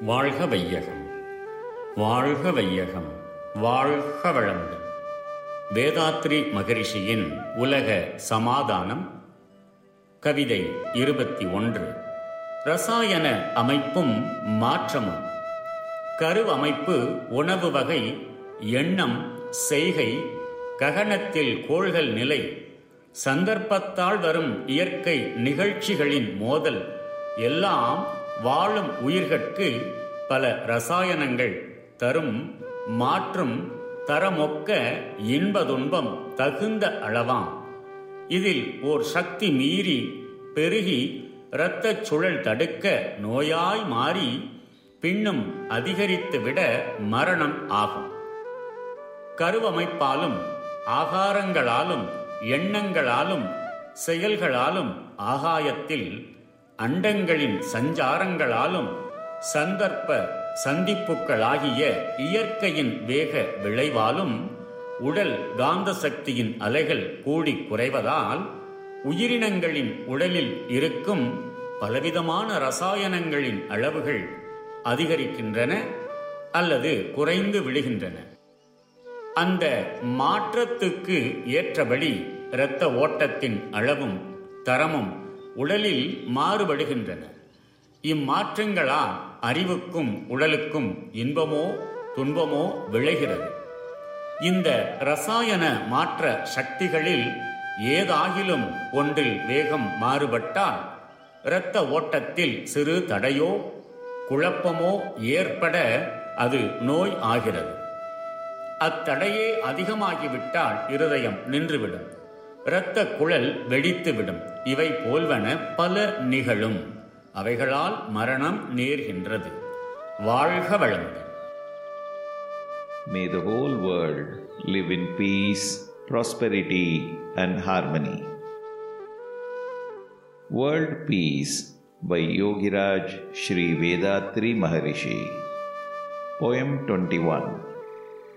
வாழ்க வையகம். வாழ்க வையகம். வாழ்க வளமுடன். வேதாத்ரி மகரிஷியின் உலக சமாதானம் கவிதை இருபத்தி ஒன்று. ரசாயன அமைப்பும் மாற்றமும். கருவமைப்பு உணவு வகை எண்ணம் செய்கை ககனத்தில் கோள்கள் நிலை சந்தர்ப்பத்தால் வரும் இயற்கை நிகழ்ச்சிகளின் மோதல் எல்லாம் வாழும் உயிர்கட்கு பல ரசாயனங்கள் தரும் மாற்றும் தரமொக்க இன்பதுன்பம் தகுந்த அளவாம். இதில் ஓர் சக்தி மீறி பெருகி இரத்த சுழல் தடுக்க நோயாய் மாறி பின்னும் அதிகரித்துவிட மரணம் ஆகும். கருவமைப்பாலும் ஆகாரங்களாலும் எண்ணங்களாலும் செயல்களாலும் ஆகாயத்தில் அண்டங்களின் சஞ்சாரங்களாலும் சந்தர்ப்ப சந்திப்புகளாகிய இயற்கையின் வேக விளைவாலும் உடல் காந்த சக்தியின் அலைகள் கூடி குறைவதால் உயிரினங்களின் உடலில் இருக்கும் பலவிதமான ரசாயனங்களின் அளவுகள் அதிகரிக்கின்றன அல்லது குறைந்து விடுகின்றன அந்த மாற்றத்துக்கு ஏற்றபடி இரத்த ஓட்டத்தின் அளவும் தரமும் உடலில் மாறுபடுகின்றன. இம்மாற்றங்களால் அறிவுக்கும் உடலுக்கும் இன்பமோ துன்பமோ விளைகிறது. இந்த ரசாயன மாற்ற சக்திகளில் ஏதாகிலும் ஒன்றில் வேகம் மாறுபட்டால் இரத்த ஓட்டத்தில் சிறு தடையோ குழப்பமோ ஏற்பட அது நோய் ஆகிறது. அத்தடையே அதிகமாகிவிட்டால் இருதயம் நின்றுவிடும். இரத்த குழல் வெடித்துவிடும். இவை போல்வன பல நிகழும் அவைகளால் மரணம் நேர்கின்றது வாழ்க வளமுடன் May the whole world live in peace, prosperity, and harmony. World Peace by Yogiraj Sri Vedatri Maharishi. Poem 21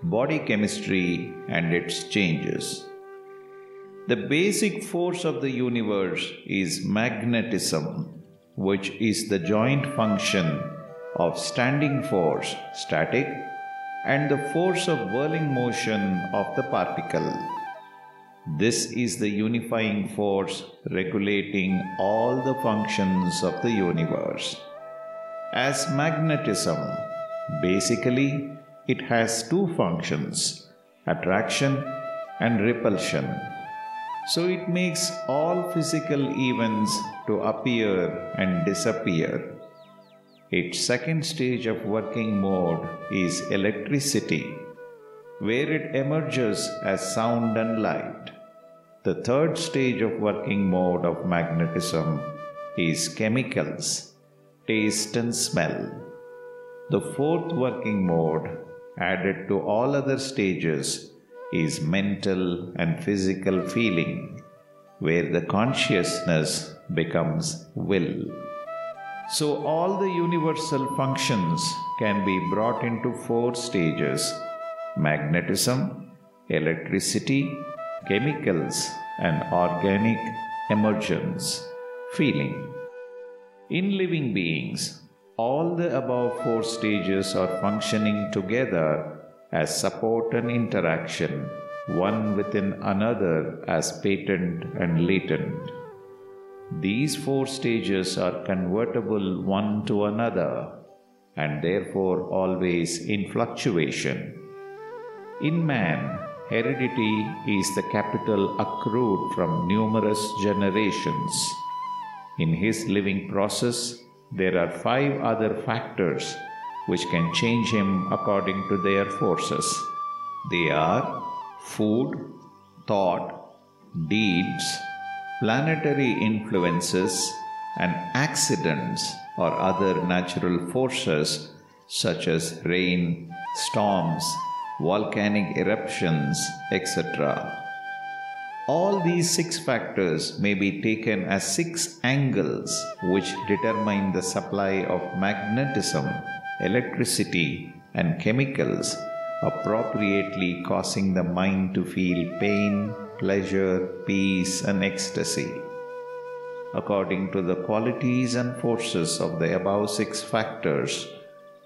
Body Chemistry and its Changes. The basic force of the universe is magnetism, which is the joint function of standing force, static, and the force of whirling motion of the particle. This is the unifying force regulating all the functions of the universe. As magnetism, basically, it has two functions attraction and repulsion. So it makes all physical events to appear and disappear. Its second stage of working mode is electricity, where it emerges as sound and light. The third stage of working mode of magnetism is chemicals, taste and smell. The fourth working mode, added to all other stages, is mental and physical feeling, where the consciousness becomes will. So, all the universal functions can be brought into four stages magnetism, electricity, chemicals, and organic emergence, feeling. In living beings, all the above four stages are functioning together as support and interaction, one within another as patent and latent. These four stages are convertible one to another and therefore always in fluctuation. In man, heredity is the capital accrued from numerous generations. In his living process, there are five other factors which can change him according to their forces. They are food, thought, deeds, planetary influences, and accidents or other natural forces such as rain, storms, volcanic eruptions, etc. All these six factors may be taken as six angles which determine the supply of magnetism, electricity, and chemicals, appropriately causing the mind to feel pain, pleasure, peace, and ecstasy. According to the qualities and forces of the above six factors,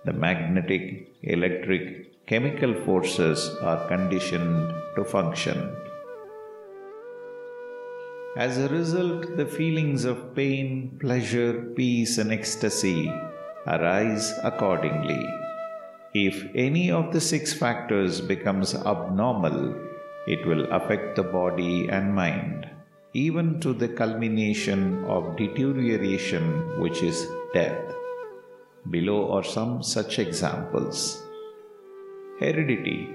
the magnetic, electric, chemical forces are conditioned to function. As a result, the feelings of pain, pleasure, peace, and ecstasy arise accordingly. If any of the six factors becomes abnormal, it will affect the body and mind, even to the culmination of deterioration, which is death. Below are some such examples. Heredity.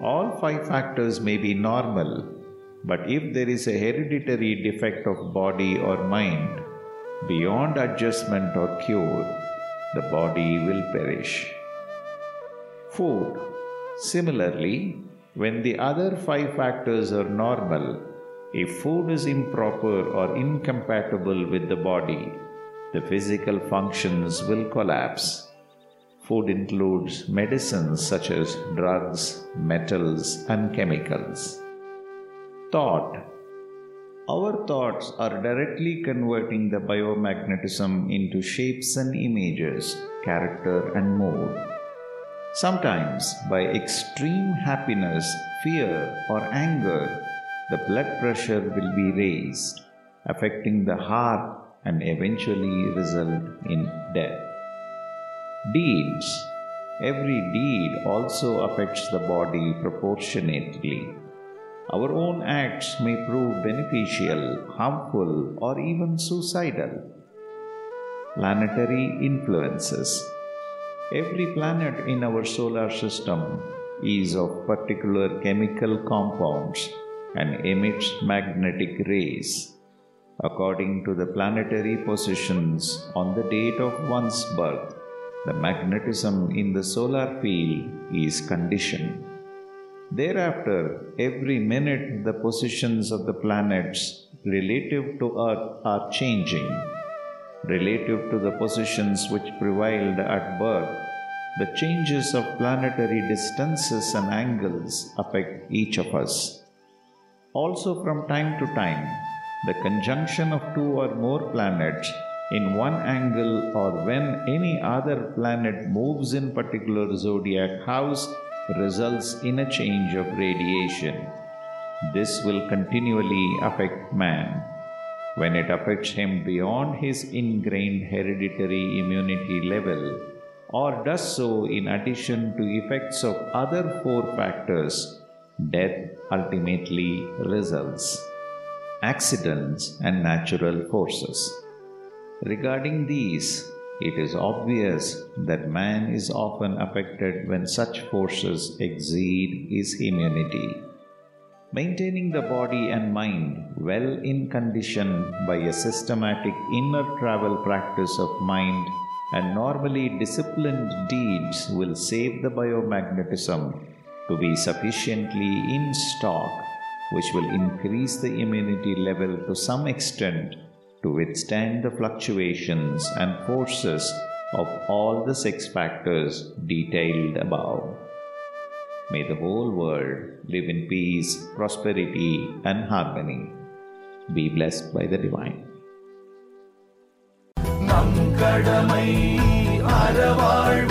All five factors may be normal but if there is a hereditary defect of body or mind, beyond adjustment or cure, the body will perish. Food. Similarly, when the other five factors are normal, if food is improper or incompatible with the body, the physical functions will collapse. Food includes medicines such as drugs, metals, and chemicals. Thought. Our thoughts are directly converting the biomagnetism into shapes and images, character and mood. Sometimes, by extreme happiness, fear, or anger, the blood pressure will be raised, affecting the heart and eventually result in death. Deeds. Every deed also affects the body proportionately. Our own acts may prove beneficial, harmful, or even suicidal. Planetary influences. Every planet in our solar system is of particular chemical compounds and emits magnetic rays. According to the planetary positions on the date of one's birth, the magnetism in the solar field is conditioned. Thereafter, every minute the positions of the planets relative to Earth are changing. Relative to the positions which prevailed at birth, the changes of planetary distances and angles affect each of us. Also, from time to time, the conjunction of two or more planets in one angle or when any other planet moves in particular zodiac house results in a change of radiation. This will continually affect man. When it affects him beyond his ingrained hereditary immunity level, or does so in addition to effects of other four factors, death ultimately results. Accidents and natural forces. Regarding these, it is obvious that man is often affected when such forces exceed his immunity. Maintaining the body and mind well in condition by a systematic inner travel practice of mind and normally disciplined deeds will save the biomagnetism to be sufficiently in stock, which will increase the immunity level to some extent to withstand the fluctuations and forces of all the six factors detailed above. May the whole world live in peace, prosperity, and harmony. Be blessed by the Divine. நம் கடமை அறவாழ்வு